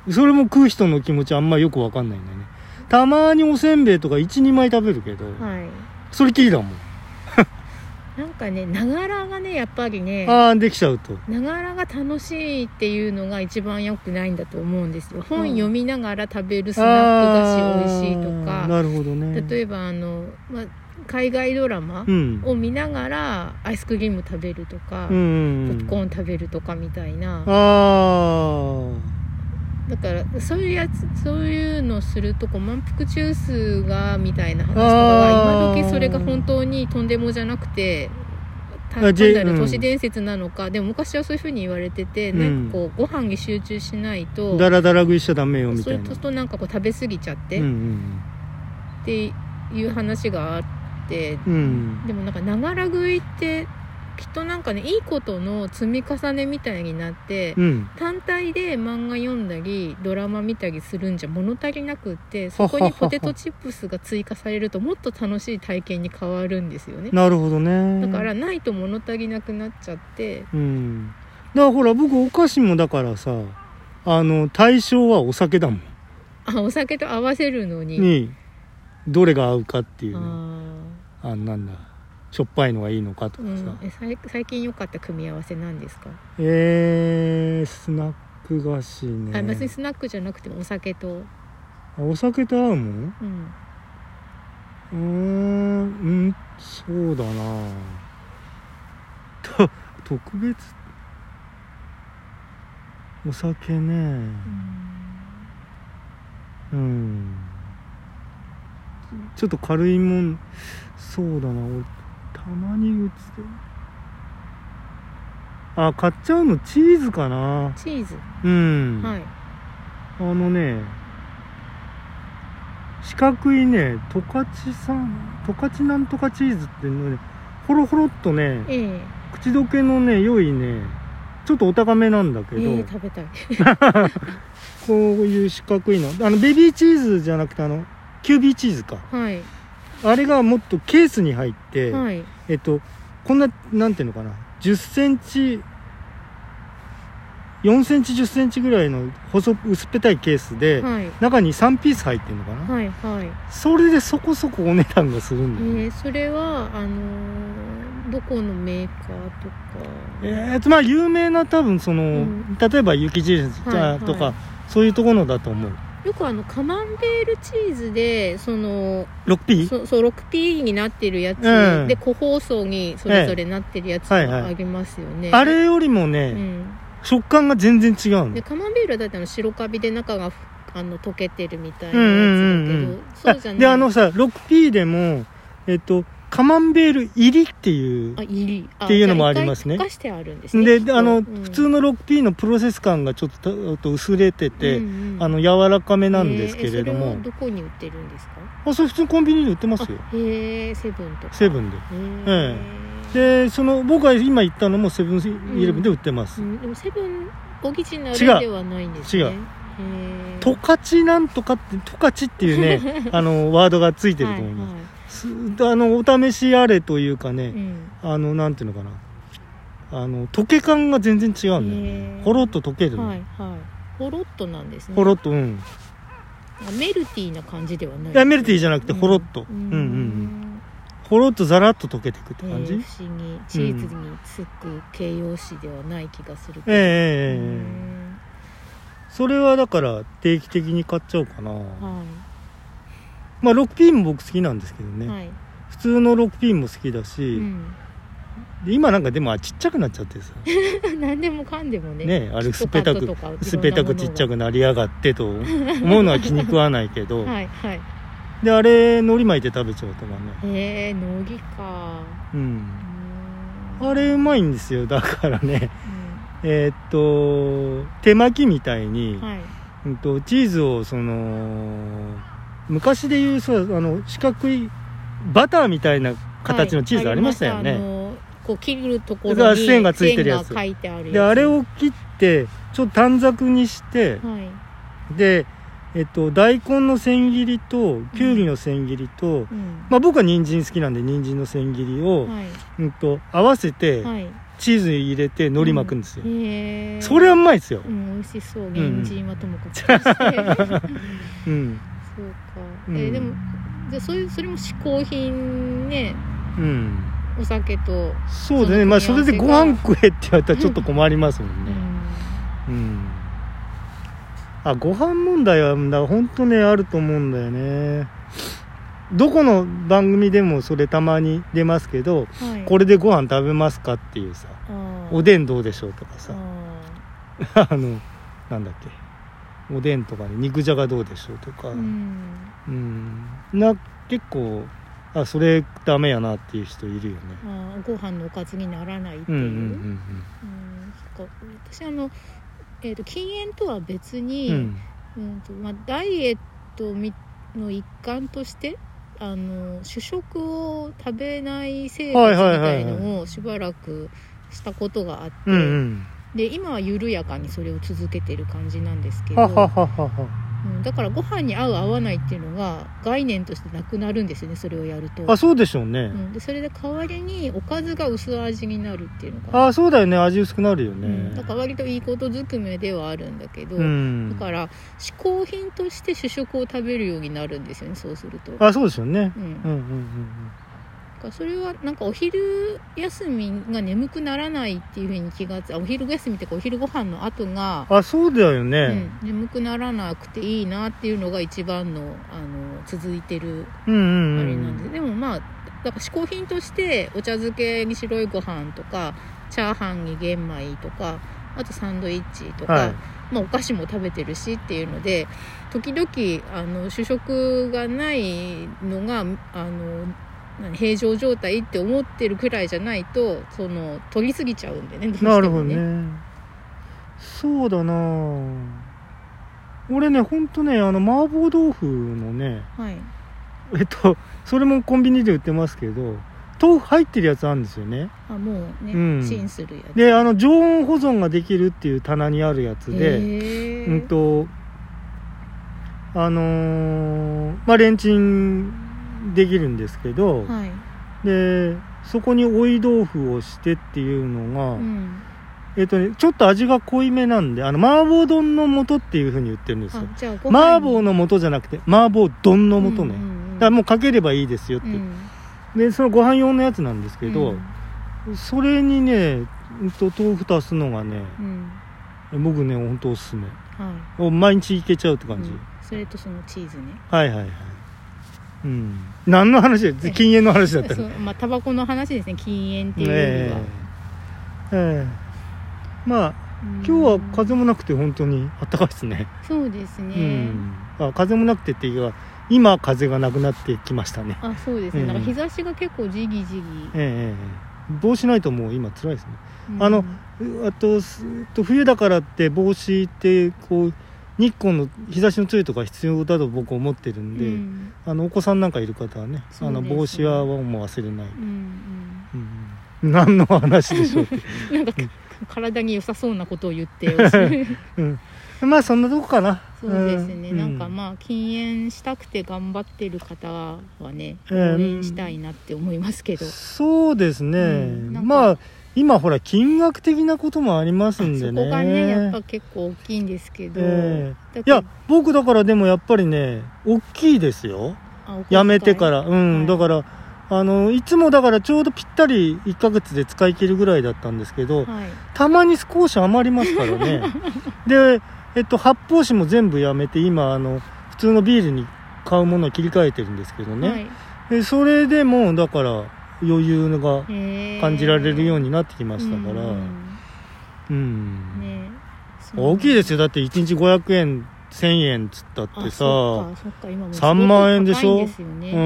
い。それも食う人の気持ちあんまよくわかんないんだよね。たまにおせんべいとか12枚食べるけど、はい。それきりだもんなんかねながらがねやっぱりねああできちゃうと。ながらが楽しいっていうのが一番良くないんだと思うんですよ。本読みながら食べるスナック菓子美味しいとかなるほどね。例えばあの、まあ、海外ドラマうん。を見ながらアイスクリーム食べるとか、うんポップコーン食べるとかみたいなあだからそういうやつそういうのするとこう満腹中枢がみたいな話とかあはー。今時それが本当にとんでもじゃなくて単なるうん。都市伝説なのか、でも昔はそういうふうに言われてて、うん。なんかこうご飯に集中しないとあだらだら食いしちゃダメよみたいな。そういうとなんかこう食べ過ぎちゃって、うんうんっていう話があってうんうん。でもなんかながら食いってきっとなんかねいいことの積み重ねみたいになって、うん。単体で漫画読んだりドラマ見たりするんじゃ物足りなくってそこにポテトチップスが追加されるともっと楽しい体験に変わるんですよね。なるほどね。だからないと物足りなくなっちゃって。うん。だからほら僕お菓子もだからさあの対象はお酒だもん。あお酒と合わせるのに。にどれが合うかっていうああなんだしょっぱいのがいいのかとかさ、うん、え最近良かった組み合わせなんですか、えー、スナック菓子ね。あ別にスナックじゃなくてもお酒と。あお酒と合うもん？うん。うーんうんそうだな。と特別？お酒ね。うん。うん。ちょっと軽いもん。そうだな俺たまにうつであ買っちゃうのチーズかな。チーズ、うん、はい。あのね四角いね十勝産十勝なんとかチーズっていうのねほろほろっとねええ。口どけのね良いねちょっとお高めなんだけど、ええ食べたい。こういう四角いの。あのベビーチーズじゃなくてあのキュービーチーズか。はいあれがもっとケースに入って、はい。えっとこんななんていうのかな。1 0ンチ4センチ1 0ンチぐらいの細薄っぺたいケースで、はい。中に3ピース入ってるのかな、はいはい。それでそこそこお値段がするんだよね、えー、それはあのーどこのメーカーとか。えーとまあ有名な多分その、ん。例えば雪印はいはい。とか、そういうところだと思うよくあのカマンベールチーズでその 6P? そそう 6P になってるやつ、うん。で個包装にそれぞれなってるやつがありますよね、あれよりもね、うん。食感が全然違うのでカマンベールはだってあの白カビで中がふあの溶けてるみたいなうんうんやつだけど、うんうんそうじゃない。であのさ 6P でもえっとカマンベール入りっていうあ入り。あっていうのもありますね。であの、うん。普通の 6P のプロセス感がちょっと薄れてて、うんうん。あの柔らかめなんですけれども。どこに売ってるんですか？あそれ普通にコンビニで売ってますよ。あへえセブンとか。セブンで。へでその僕が今言ったのもセブンイレブンで売ってます、うん、でもセブンオリジナル違う。ではないんですね。違うトカチなんとかってトカチっていうね あのワードがついてると思います、はいすあのお試しあれというかね、はいうん。あのなんていうのかな。あの溶け感が全然違うんだよへねー。ほろっと溶けるの、はいはい。ほろっとなんですね。ほろっとうん。あメルティーな感じではない。いやメルティーじゃなくてうん。ほろっと、ううんん、うんうん。ほろっとザラッと溶けていくってえ感じ、ー不思議。チーズにつく形容詞ではない気がするけど。ええええええ。うんそれはだから定期的に買っちゃおうかな、はまあ 6P も僕好きなんですけどね、いはい。普通の 6P も好きだうし、ん。で今なんかでもあちっちゃくなっちゃってさ。何でもかんでもね。ねあれキットすっぺたくカットとかいろんなものが。すっぺたくちっちゃくなりやがってと思うのは気に食わないけど、はいはい。であれ海苔巻いて食べちゃうとかね。へえのぎか。うん。うん。あれうまいんですよ。だからね。うえーっと手巻きみたいに、んはい。うんとチーズをその昔でいうそうあの四角いバターみたいな形のチーズありましたよね、はいこう切るところに線がついてるやつ。線が書いてあるやつ。であれを切ってちょっと短冊にしてはい。でえっと大根の千切りときゅうりの千切りと、うん。まあ僕は人参好きなんで人参の千切りを、はい。うんと合わせてはいチーズ入れて海苔巻くんですよ、へえそれはうまいですよ。う、ん美味しそう。ん。人参はともかくとして。うん。そうか、うん。えーでもじゃあそういうそれも嗜好品ね。うん、お酒と、そうですねまあそれでご飯食えって言われたらちょっと困りますもんうねん。うん。あご飯問題はだ本当ねあると思うんだよねどこの番組でもそれたまに出ますけどはい、これでご飯食べますかっていうさおでんどうでしょうとかさ。あ あのなんだっけ。おでんとかね肉じゃがどうでしょうとか。ーうん。うん。な結構あそれダメやなっていう人いるよね。あーご飯のおかずにならないっていう、うんうんうんそっか。私あの、えー、と禁煙とは別に、うんうん。うんとまあ、ダイエットみの一環としてあの主食を食べない生活みたいのをしばらくしたことがあって、で今は緩やかにそれを続けてる感じなんですけどはははうん、だからご飯に合う合わないっていうのが概念としてなくなるんですよねそれをやると。あそうでしょうね、うん、でそれで代わりにおかずが薄味になるっていうのが、あそうだよね。味薄くなるよね、うん、だから割といいことずくめではあるんだけど、うん。だから嗜好品として主食を食べるようになるんですよねそうすると、あそうですよね。うん、うんうんうんだからそれはなんかお昼休みが眠くならないっていうふうに気がつあお昼休みっていうかお昼ご飯の後が、あそうだようねん、眠くならなくていいなっていうのが一番のあの続いてるあれなんで、でもまあだから嗜好品としてお茶漬けに白いご飯とかチャーハンに玄米とかあとサンドイッチとか、はい。まあ、お菓子も食べてるしっていうので時々あの主食がないのがあの何平常状態って思ってるくらいじゃないとその取りすぎちゃうんでねどうしてもなるほどね。そうだな。俺ねほんとねあの麻婆豆腐のねはい。えっとそれもコンビニで売ってますけど豆腐入ってるやつあるんですよね。あもうね、うん。チンするやつ。であの常温保存ができるっていう棚にあるやつでうんとあのーまあレンチンできるんですけど、はい。でそこに追い豆腐をしてっていうのが、うん。えっとねちょっと味が濃いめなんであの麻婆丼の素っていうふうに言ってるんですよ。麻婆の素じゃなくて麻婆丼の素ね、うんうんうんだからもうかければいいですよって、う。ん。でそのご飯用のやつなんですけど、うん。それにね、うんと、豆腐足すのがねうん。僕ね本当おすすめ。はい。お毎日いけちゃうって感じ、うん。それとそのチーズね。はいはいはいうん。何の話だ禁煙の話だったらそう。まあタバコの話ですね。禁煙っていうよりえは、ええ。えまあうん。今日は風もなくて本当にあったかいですね。そうですうね、ん。あ風もなくてっていうか今風がなくなってきましたね。あそうですね、ええなんか日差しが結構じぎじぎ、ええええ。帽子ないともう今辛いですね。うん。あのあとすと冬だからって帽子ってこう日光の日差しの強いとか必要だと僕思ってるんで、うん。あのお子さんなんかいる方はねあの帽子はもう忘れない、うん。うん、何の話でしょう なんか体に良さそうなことを言って うん、まあそんなとこかな。そうですね、うなんかまあ禁煙したくて頑張ってる方はねええ応援したいなって思いますけど、そうですね、まあ今ほら金額的なこともありますんでそねこがねやっぱ結構大きいんですけど、えだからいや僕だからでもやっぱりね大きいですよ。やめてから。うん、はい。だからあのいつもだからちょうどぴったり1ヶ月で使い切るぐらいだったんですけど、はい。たまに少し余りますからね。でえっと発泡酒も全部やめて今あの普通のビールに買うものを切り替えてるんですけどね、はい。でそれでもだから余裕が感じられるようになってきましたから、うん。うん。ね。大きいですよ。だって1日500円1000円つったってあさそっかそっか。今もうすご3く万円でしょ？ね、うん、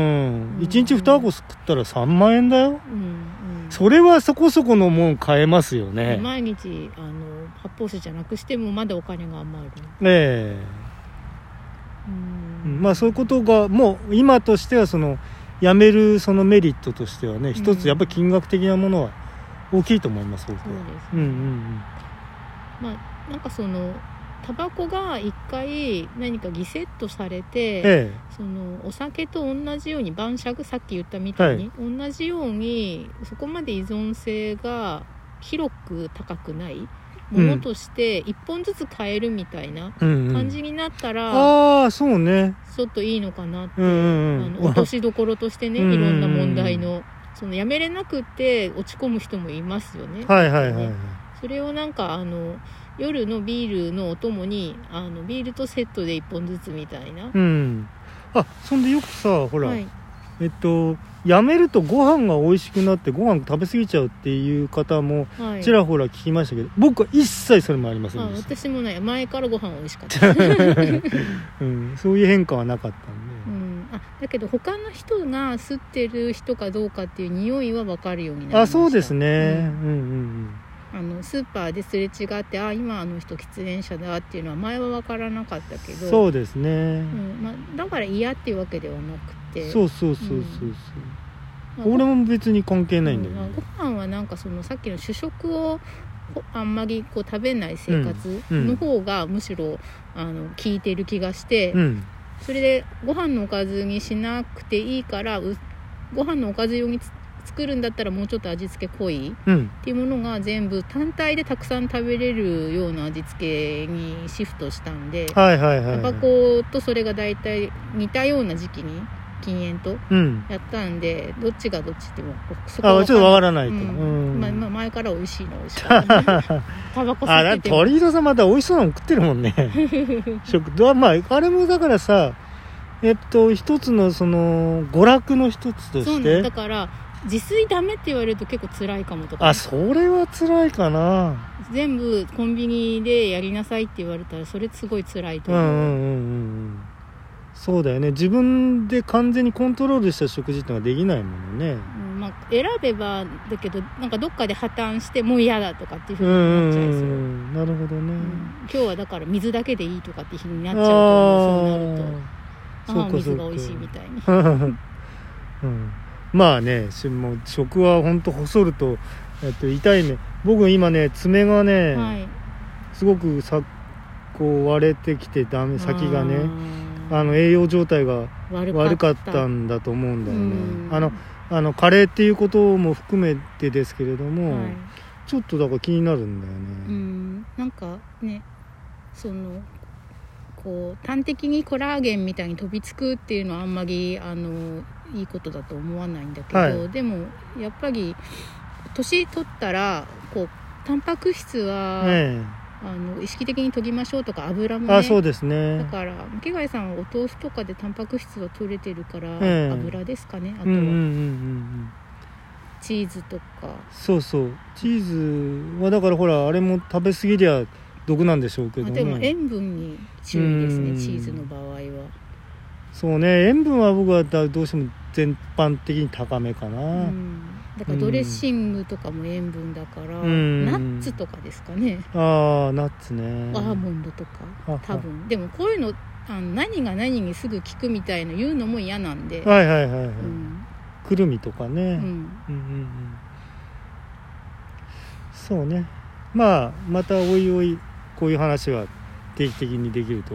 うん。1日2箱食ったら3万円だよ。うんうん。それはそこそこのもん買えますよね。毎日あの発泡酒じゃなくしてもまだお金が余る、え。うん。えまあそういうことがもう今としてはそのやめるそのメリットとしてはね一つやっぱり金額的なものは大きいと思います僕は。そうですうんうんまあなんかそのタバコが一回何かギセットされて、えそのお酒と同じように晩酌さっき言ったみたいに、同じようにそこまで依存性が広く高くないものとして一本ずつ買えるみたいな感じになったら、ああそうね。ちょっといいのかなって、うんうんうん。あの落としどころとしてねいうんうんうん。ろんな問題の。そのやめれなくって落ち込む人もいますよね。はいはいはいはい。それをなんかあの夜のビールのお供にあのビールとセットで1本ずつみたいな、うん。あそんでよくさほら、はい、えっとやめるとご飯が美味しくなってご飯食べ過ぎちゃうっていう方もはい、ちらほら聞きましたけど、僕は一切それもありませあんでした、私もね前からご飯美味しかった、うん、そういう変化はなかったんで、うん、あだけど他の人が吸ってる人かどうかっていう匂いは分かるようになりました。あそうですね、ううんん、うん。あのスーパーですれ違ってあ今あの人喫煙者だっていうのは前は分からなかったけど。そうですね、うん。まあ、だから嫌っていうわけではなくて。そうそうそうそうそう、まあ俺も別に関係ないんだよね、うん。ご飯はなんかそのさっきの主食をほあんまりこう食べない生活うんうん。の方がむしろあの効いてる気がして、うん。それでご飯のおかずにしなくていいからうご飯のおかず用につ作るんだったらもうちょっと味付け濃いうん。っていうものが全部単体でたくさん食べれるような味付けにシフトしたんではいはいはい、タバコとそれが大体似たような時期に禁煙とうん。やったんでどっちがどっちってもそあちょっとわからなないと、うん。うん。まあまあ前から美味しいの美味しい。タバコ吸って。ても鳥居戸さんまた美味しそうなの食ってるもんね。食堂まああれもだからさえっと一つのその娯楽の一つとして。だから自炊ダメって言われると結構辛いかもとか。あそれは辛いかな。全部コンビニでやりなさいって言われたらそれすごい辛いと思う、うんうんうんうんそうだよね。自分で完全にコントロールした食事ってのができないものね。うんまあ、選べばだけどなんかどっかで破綻してもう嫌だとかっていうふううんになっちゃいそう、うんうんなるほどね、うん。今日はだから水だけでいいとかって日になっちゃうとそうなると。ああ水が美味しいみたいな うん、まあねしもう食は本当細ると、えっと、痛いね僕今ね爪がね、はい。すごくさこう割れてきてダメ先がねあの栄養状態が悪悪かったんだと思うんだよね。うん。あのあのカレーっていうことも含めてですけれども、はい。ちょっとだから気になるんだよね、うん。なんかねそのこう端的にコラーゲンみたいに飛びつくっていうのはあんまりあのいいことだと思わないんだけど、はい。でもやっぱり年取ったらこうタンパク質は、ねあの意識的に取りましょうとか油もえ、ねあそうですだねから池貝さんはお豆腐とかでタンパク質は取れてるから、ええ。油ですかねあとは。うんうんうんうんうん。チーズとか、そうそう。チーズはだからほらあれも食べ過ぎりゃ毒なんでしょうけどもあでも塩分に注意ですねうん。チーズの場合は。そうね。塩分は僕はだどうしても全般的に高めかな、うん、だからドレッシングとかも塩分だから、うん。ナッツとかですかね、ああナッツね。アーモンドとか多分。でもこういうのあの何が何にすぐ効くみたいな言うのも嫌なんで、はいはいはいはい、うん。くるみとかね、うん、うんうんうん。そうね。まあまたおいおいこういう話は定期的にできると、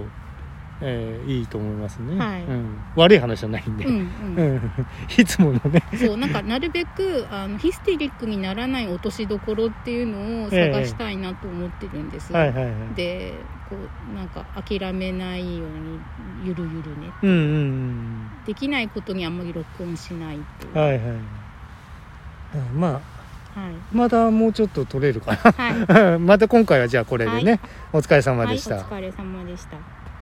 えーいいと思いますね、はい。うん、悪い話じゃないんで、うんううん。ん いつものね。そうなんかなるべくあのヒステリックにならない落としどころっていうのを探したいなと思ってるんです、はいでこうなんか諦めないようにゆるゆるね。うんうんうんできないことにあんまり録音しないっていう。はいはい。うんまあはい。またもうちょっと取れるかはい。な また今回はじゃあこれでね、はい。お疲れ様でした、はい、お疲れ様でした